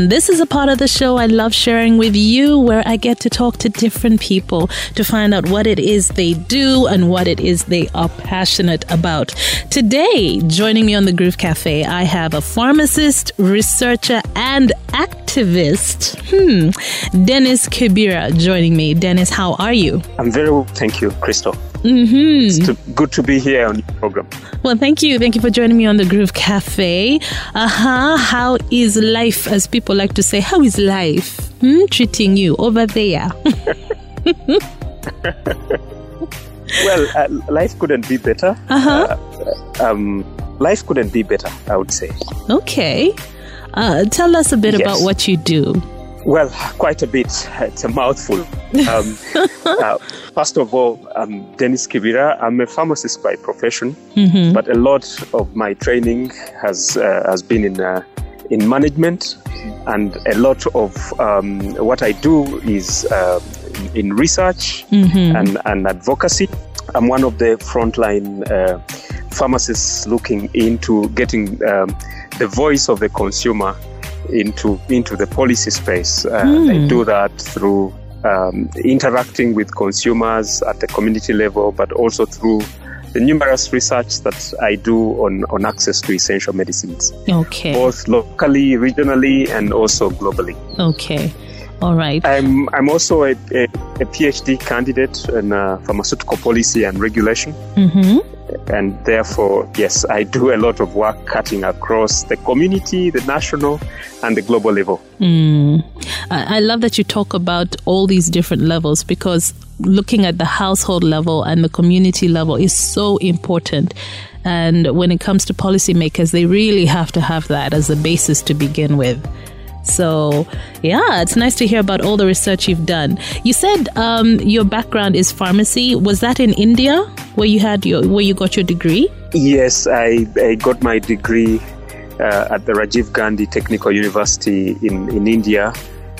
And this is a part of the show I love sharing with you where I get to talk to different people to find out what it is they do and what it is they are passionate about. Today, joining me on the Groove Cafe, I have a pharmacist, researcher, and activist. Hmm. Dennis Kibira joining me. Dennis, how are you? I'm very well, thank you, Crystal. Mm-hmm. It's to, good to be here on your program. Well, thank you. Thank you for joining me on the Groove Cafe. Uh huh. How is life, as people like to say? How is life hmm, treating you over there? well, uh, life couldn't be better. Uh-huh. Uh, um, life couldn't be better, I would say. Okay. Uh, tell us a bit Yes. about what you do. Well, quite a bit. It's a mouthful. Um, uh, first of all, I'm Dennis Kibira. I'm a pharmacist by profession, Mm-hmm. but a lot of my training has uh, has been in uh, in management, and a lot of um, what I do is uh, in research Mm-hmm. and, and advocacy. I'm one of the frontline uh, pharmacists looking into getting um, the voice of the consumer into into the policy space. Uh, Hmm. I do that through um, interacting with consumers at the community level, but also through the numerous research that I do on, on access to essential medicines, Okay. both locally, regionally, and also globally. Okay. All right. I'm, I'm also a, a, a PhD candidate in uh, pharmaceutical policy and regulation. Mm-hmm. And therefore, yes, I do a lot of work cutting across the community, the national, and the global level. Mm. I, love that you talk about all these different levels because looking at the household level and the community level is so important. And when it comes to policymakers, they really have to have that as a basis to begin with. So, yeah, it's nice to hear about all the research you've done. You said um, your background is pharmacy. Was that in India, where you had your where you got your degree? Yes, I, I got my degree uh, at the Rajiv Gandhi Technical University in, in India,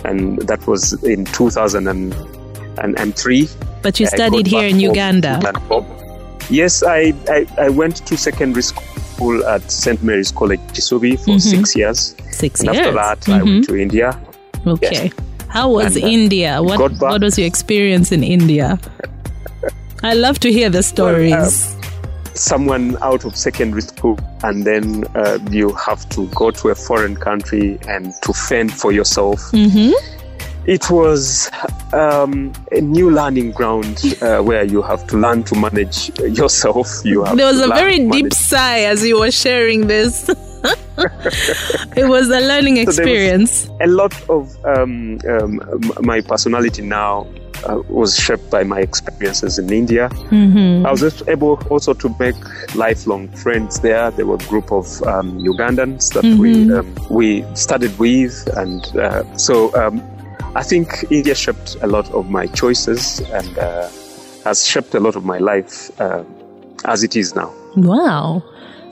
and that was in 2003. But you studied here in Uganda. Yes, I, I, I went to secondary school at St. Mary's College, Kisubi, for Mhm. six years. Six And years. after that, I went to India. Okay. How was And, uh, India? What what was your experience in India? I love to hear the stories. Someone out of secondary school, and then uh, you have to go to a foreign country and to fend for yourself. hmm It was um, a new learning ground uh, where you have to learn to manage yourself. You have There was a very deep sigh as you were sharing this. it was a learning experience. a lot of um, um, my personality now uh, was shaped by my experiences in India. hmm I was able also to make lifelong friends there. There were a group of um, Ugandans that we Mhm. um, we studied with, and uh, so um, I think India shaped a lot of my choices and uh, has shaped a lot of my life uh, as it is now. Wow.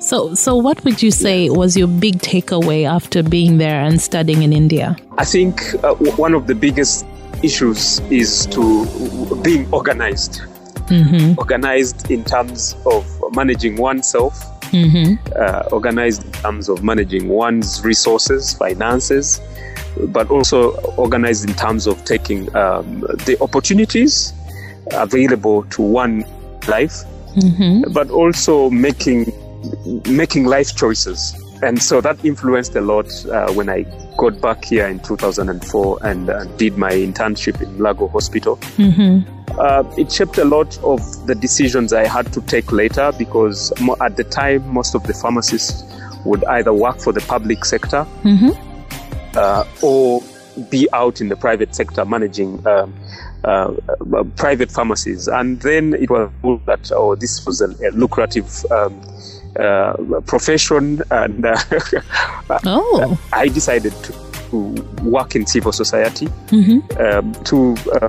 So so what would you say was your big takeaway after being there and studying in India? I think uh, w- one of the biggest issues is to being organized. hmm Organized in terms of managing oneself, hmm uh, organized in terms of managing one's resources, finances, but also organized in terms of taking um, the opportunities available to one life, hmm but also making making life choices. And so that influenced a lot uh, when I got back here in 2004 and uh, did my internship in Mulago Hospital. Hmm uh, it shaped a lot of the decisions I had to take later because mo- at the time, most of the pharmacists would either work for the public sector hmm uh, or be out in the private sector managing um, uh, uh, private pharmacies. And then it was that, oh, this was a, a lucrative um, uh, profession. And uh, Oh. I decided to, work in civil society hmm um, to uh,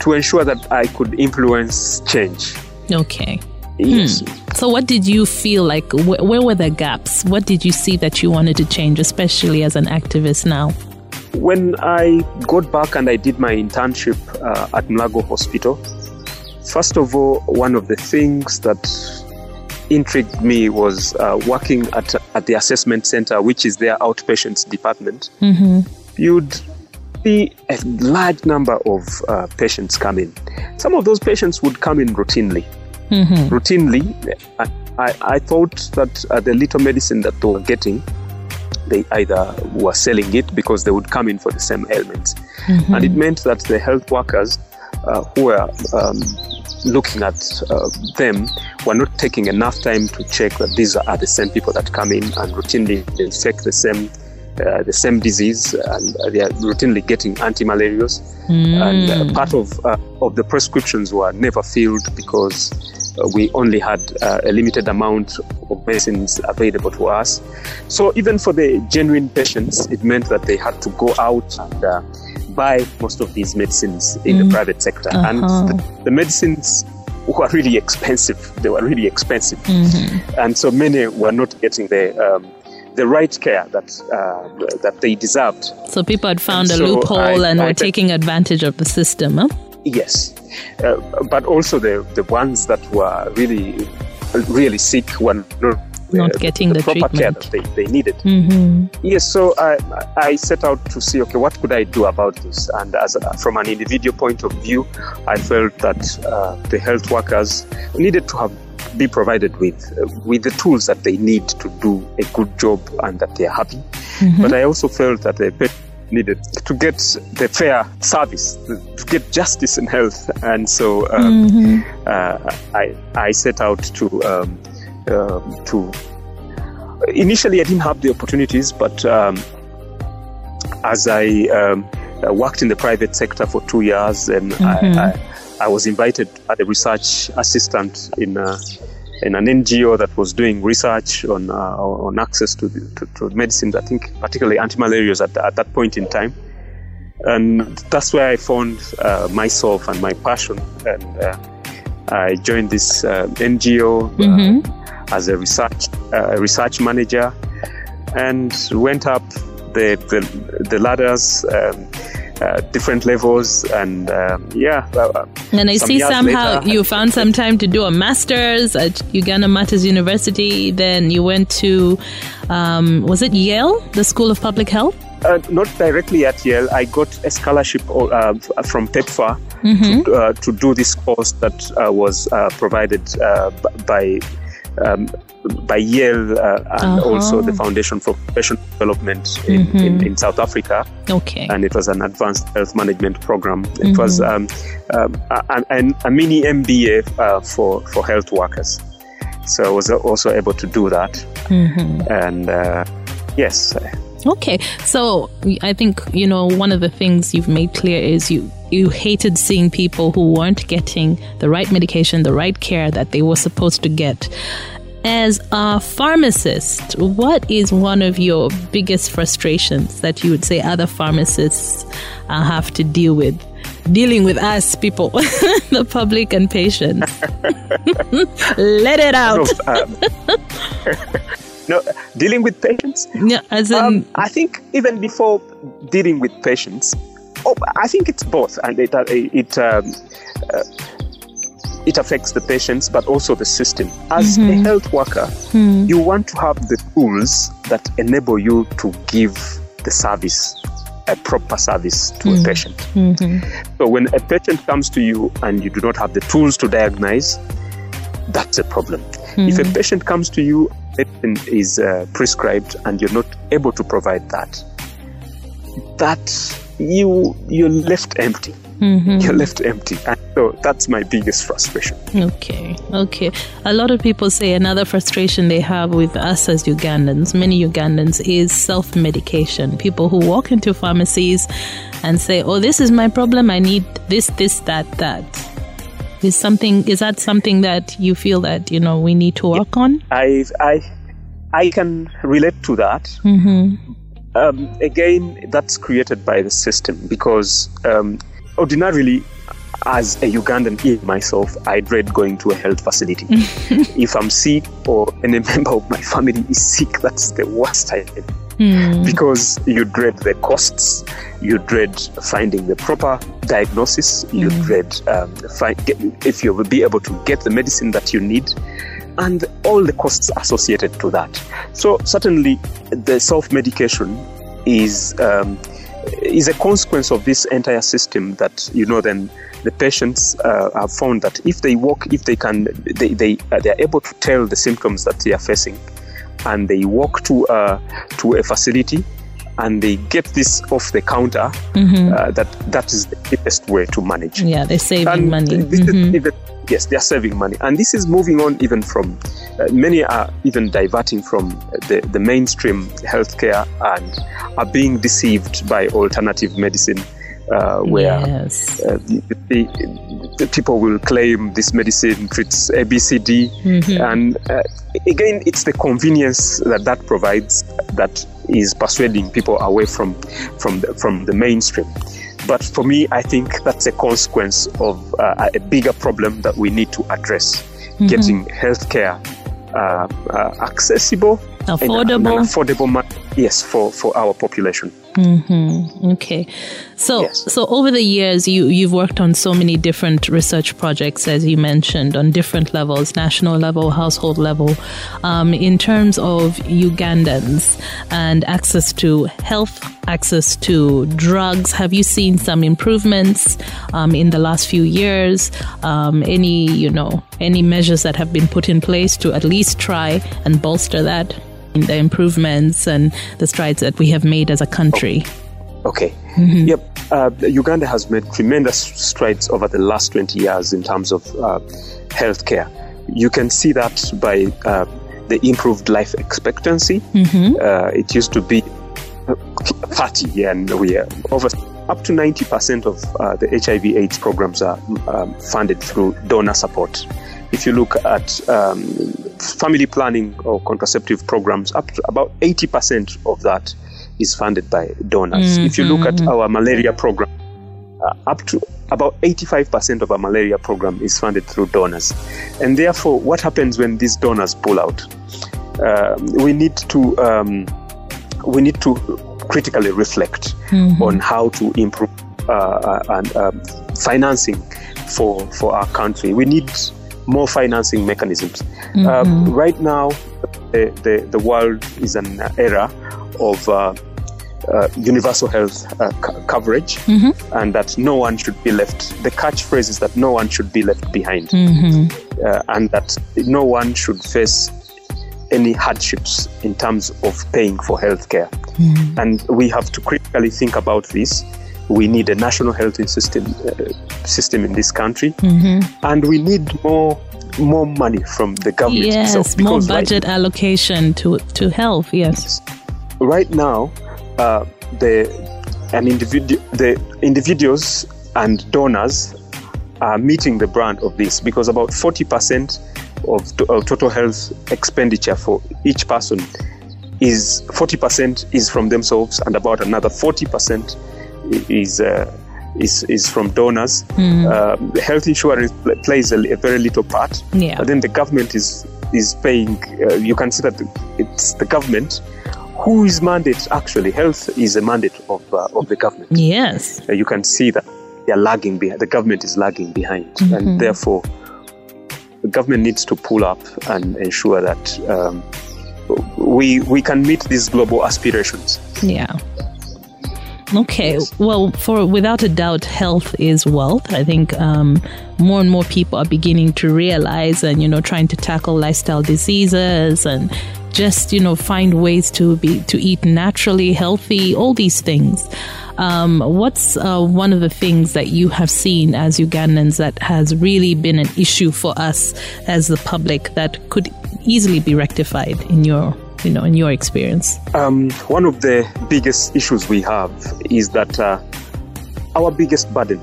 to ensure that I could influence change. Okay. Yes. So, what did you feel like? Wh- where were the gaps? What did you see that you wanted to change, especially as an activist now? When I got back and I did my internship uh, at Mulago Hospital, first of all, one of the things that intrigued me was uh, working at, at the assessment center, which is their outpatients department. Mm-hmm. you'd see a large number of uh, patients come in. Some of those patients would come in routinely. Mm-hmm. Routinely, I, I thought that uh, the little medicine that they were getting, they either were selling it because they would come in for the same ailments. Mm-hmm. And it meant that the health workers uh, who were um, looking at uh, them were not taking enough time to check that these are the same people that come in and routinely infect the same uh, the same disease and they are routinely getting anti-malarials. And uh, part of uh, of the prescriptions were never filled because we only had uh, a limited amount of medicines available to us so even for the genuine patients it meant that they had to go out and uh, buy most of these medicines in the private sector Uh-huh. and the, the medicines were really expensive they were really expensive and so many were not getting the um, the right care that uh, that they deserved. So people had found a So loophole I- and I were taking advantage of the system. Huh? Yes, uh, but also the the ones that were really really sick were not Not getting the proper care that they, they needed. Mm-hmm. Yes, so I, I set out to see, okay, what could I do about this? And as a, from an individual point of view, I felt that uh, the health workers needed to have be provided with uh, with the tools that they need to do a good job and that they are happy. But I also felt that the needed to get the fair service, to get justice in health, and so um, uh, I I set out to um, um, to initially I didn't have the opportunities, but um, as I um, uh, worked in the private sector for two years, and I, I, I was invited as a research assistant in a, in an NGO that was doing research on uh, on access to, the, to to medicines. I think particularly anti-malarials at, at that point in time, and that's where I found uh, myself and my passion. And uh, I joined this uh, NGO uh, as a research uh, research manager, and went up the the, the ladders. Um, uh, different levels and um, yeah uh, And I see somehow later, you found some time to do a master's at Uganda Martyrs University. Then you went to, um, was it Yale, the School of Public Health? Uh, not directly at Yale. I got a scholarship uh, from PEPFAR Mm-hmm. to, uh, to do this course that uh, was uh, provided uh, by um, by Yale uh, and Uh-huh. also the Foundation for Professional Development in, Mm-hmm. in, in South Africa. Okay. And it was an advanced health management program. It was um, um, a, a, a mini MBA uh, for, for health workers. So I was also able to do that. Mm-hmm. And uh, yes, Okay, so I think you know one of the things you've made clear is you you hated seeing people who weren't getting the right medication, the right care that they were supposed to get. As a pharmacist, what is one of your biggest frustrations that you would say other pharmacists uh, have to deal with? Dealing with us people, the public and patients. Let it out. no, dealing with patients. Yeah, as in, Um, I think even before dealing with patients, oh, I think it's both, and it uh, it um, uh, it affects the patients, but also the system. As a health worker, you want to have the tools that enable you to give the service, a proper service to a patient. So when a patient comes to you and you do not have the tools to diagnose, that's a problem. If a patient comes to you, medicine is uh, prescribed and you're not able to provide that, that you you're left empty. You're left empty, and so that's my biggest frustration. Okay, okay. A lot of people say another frustration they have with us as Ugandans, many Ugandans, is self medication. People who walk into pharmacies and say, Oh, this is my problem, I need this, this, that, that. Is something is that something that you feel that, you know, we need to work on? I I I can relate to that. Um, again, that's created by the system because um, ordinarily, as a Ugandan myself, I dread going to a health facility. if I'm sick or any member of my family is sick, that's the worst time. Because you dread the costs, you dread finding the proper diagnosis, you dread um, get, if you will be able to get the medicine that you need, and all the costs associated to that. So certainly, the self-medication is um, is a consequence of this entire system that you know then the patients uh, have found that if they walk if they can they they, uh, they are able to tell the symptoms that they are facing and they walk to uh, to a facility and they get this off the counter mm-hmm. uh, that that is the best way to manage yeah they're saving and money mm-hmm. even, yes they are saving money and this is moving on even from uh, many are even diverting from the, the mainstream healthcare and are being deceived by alternative medicine uh, where yes. uh, the, the, the, people will claim this medicine treats ABCD, mm-hmm. and uh, again, it's the convenience that that provides that is persuading people away from from the, from the mainstream. But for me, I think that's a consequence of uh, a bigger problem that we need to address: mm-hmm. getting healthcare uh, uh, accessible, affordable, affordable, yes, for for our population. Mm-hmm. Okay, so yes. so over the years, you you've worked on so many different research projects, as you mentioned, on different levels, national level, household level, um, in terms of Ugandans and access to health, access to drugs. Have you seen some improvements um, in the last few years? Um, any you know any measures that have been put in place to at least try and bolster that? The improvements and the strides that we have made as a country. Okay. Mm-hmm. Yep. Uh, Uganda has made tremendous strides over the last 20 years in terms of uh, healthcare. You can see that by uh, the improved life expectancy. Mm-hmm. Uh, it used to be 30, and we are over up to 90% of uh, the HIV/AIDS programs are um, funded through donor support. If you look at um, family planning or contraceptive programs, up to about 80% of that is funded by donors. Mm-hmm. If you look at our malaria program, uh, up to about 85% of our malaria program is funded through donors. And therefore, what happens when these donors pull out? Uh, we need to um, we need to critically reflect mm-hmm. on how to improve uh, uh and um, financing for for our country. We need more financing mechanisms. Mm-hmm. Um, right now, the, the, the, world is an era of uh, uh, universal health uh, c- coverage mm-hmm. and that no one should be left. The catchphrase is that no one should be left behind mm-hmm. Uh, and that no one should face any hardships in terms of paying for healthcare. Mm-hmm. And we have to critically think about this we need a national health system uh, system in this country, mm-hmm. and we need more more money from the government. Yes, itself more budget right, allocation to to health. Yes. Right now, uh, the an individual the individuals and donors are meeting the brand of this because about forty percent of, to, of total health expenditure for each person is 40% is from themselves and about another 40% is uh, is is from donors. Mm. Uh, health insurance plays a, a, very little part. Yeah. But then the government is is paying. Uh, you can see that it's the government whose mandate actually health is a mandate of uh, of the government. Yes. Uh, you can see that they are lagging behind. The government is lagging behind, mm-hmm. and therefore the government needs to pull up and ensure that. Um, we we can meet these global aspirations. Yeah. Okay. Well, for without a doubt, health is wealth. I think um, more and more people are beginning to realize, and you know, trying to tackle lifestyle diseases and just you know find ways to be to eat naturally, healthy, all these things. Um, what's uh, one of the things that you have seen as Ugandans that has really been an issue for us as the public that could easily be rectified in your you know, in your experience? Um, one of the biggest issues we have is that uh, our biggest burden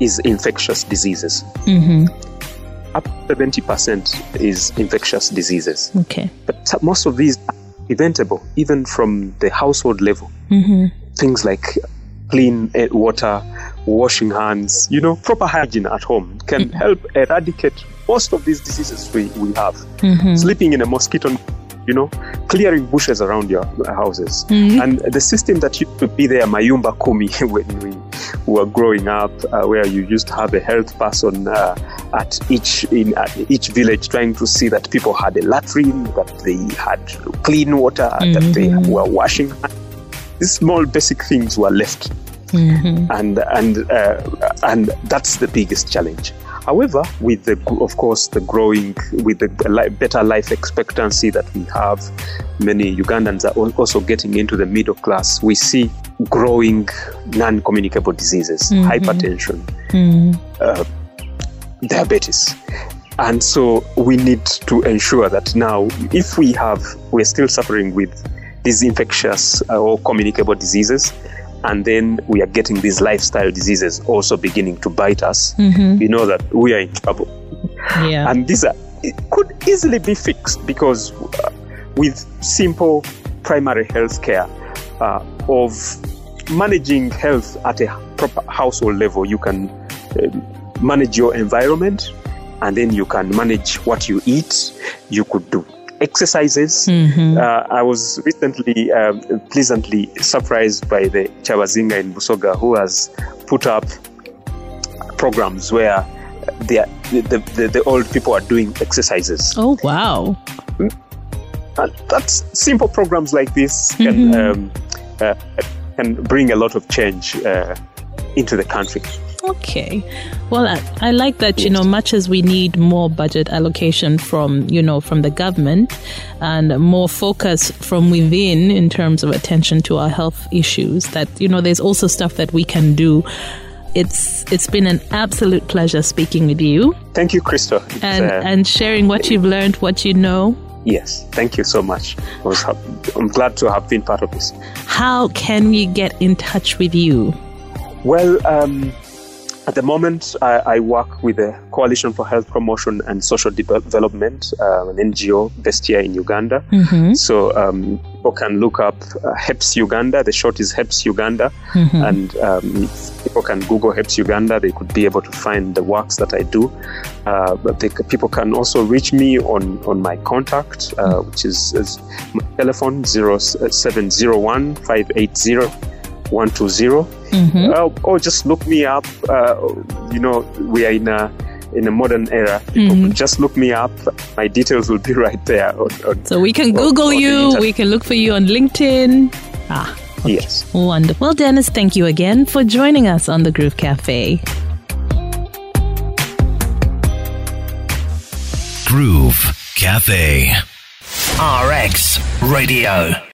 is infectious diseases. Mm-hmm. Up to 70% is infectious diseases. Okay. But most of these are preventable, even from the household level. Mm-hmm. Things like clean water, washing hands, you know, proper hygiene at home can mm-hmm. help eradicate most of these diseases we, we have. Mm-hmm. Sleeping in a mosquito you know, clearing bushes around your houses. Mm-hmm. And the system that used to be there, Mayumba Kumi, when we were growing up, uh, where you used to have a health person uh, at each in at each village trying to see that people had a latrine, that they had clean water, mm-hmm. that they mm-hmm. were washing. these small basic things were left, mm-hmm. and and uh, and that's the biggest challenge. However, with the of course the growing with the better life expectancy that we have, many Ugandans are also getting into the middle class. We see growing non-communicable diseases, mm-hmm. hypertension, mm-hmm. uh, diabetes. And so we need to ensure that now, if we have, we're still suffering with these infectious uh, or communicable diseases, and then we are getting these lifestyle diseases also beginning to bite us, mm-hmm. you know that we are in trouble. Yeah. And these are, it could easily be fixed because uh, with simple primary health care uh, of managing health at a proper household level, you can uh, manage your environment and then you can manage what you eat. You could do exercises. Mm-hmm. Uh, I was recently um, pleasantly surprised by the Kyabazinga in Busoga who has put up programs where the, the, the, the old people are doing exercises. Oh, wow. And that's simple programs like this can, mm-hmm. um, uh, can bring a lot of change uh, into the country. Okay. Well, I, I, like that, you know, much as we need more budget allocation from, you know, from the government and more focus from within in terms of attention to our health issues, that, you know, there's also stuff that we can do. It's it's been an absolute pleasure speaking with you. Thank you, Krista. and uh, and sharing what you've learned, what you know. Yes, thank you so much. I was, I'm glad to have been part of this. How can we get in touch with you? Well, um, at the moment, I, I, work with the Coalition for Health Promotion and Social Development, uh, an NGO based here in Uganda. Mm-hmm. So um, people can look up uh, HEPS Uganda. The short is HEPS Uganda, mm-hmm. and um, people can Google HEPS Uganda. They could be able to find the works that I do. Uh, but they, people can also reach me on on my contact, uh, which is, is my telephone zero seven zero one five eight zero. 120 mm-hmm. uh, or just look me up uh, you know we are in a in a modern era. Mm-hmm. just look me up. My details will be right there on, on, so we can google on, you. we can look for you on linkedin. Ah okay. yes. Wonderful. Well dennis thank you again for joining us on the groove cafe. Groove cafe. Rx radio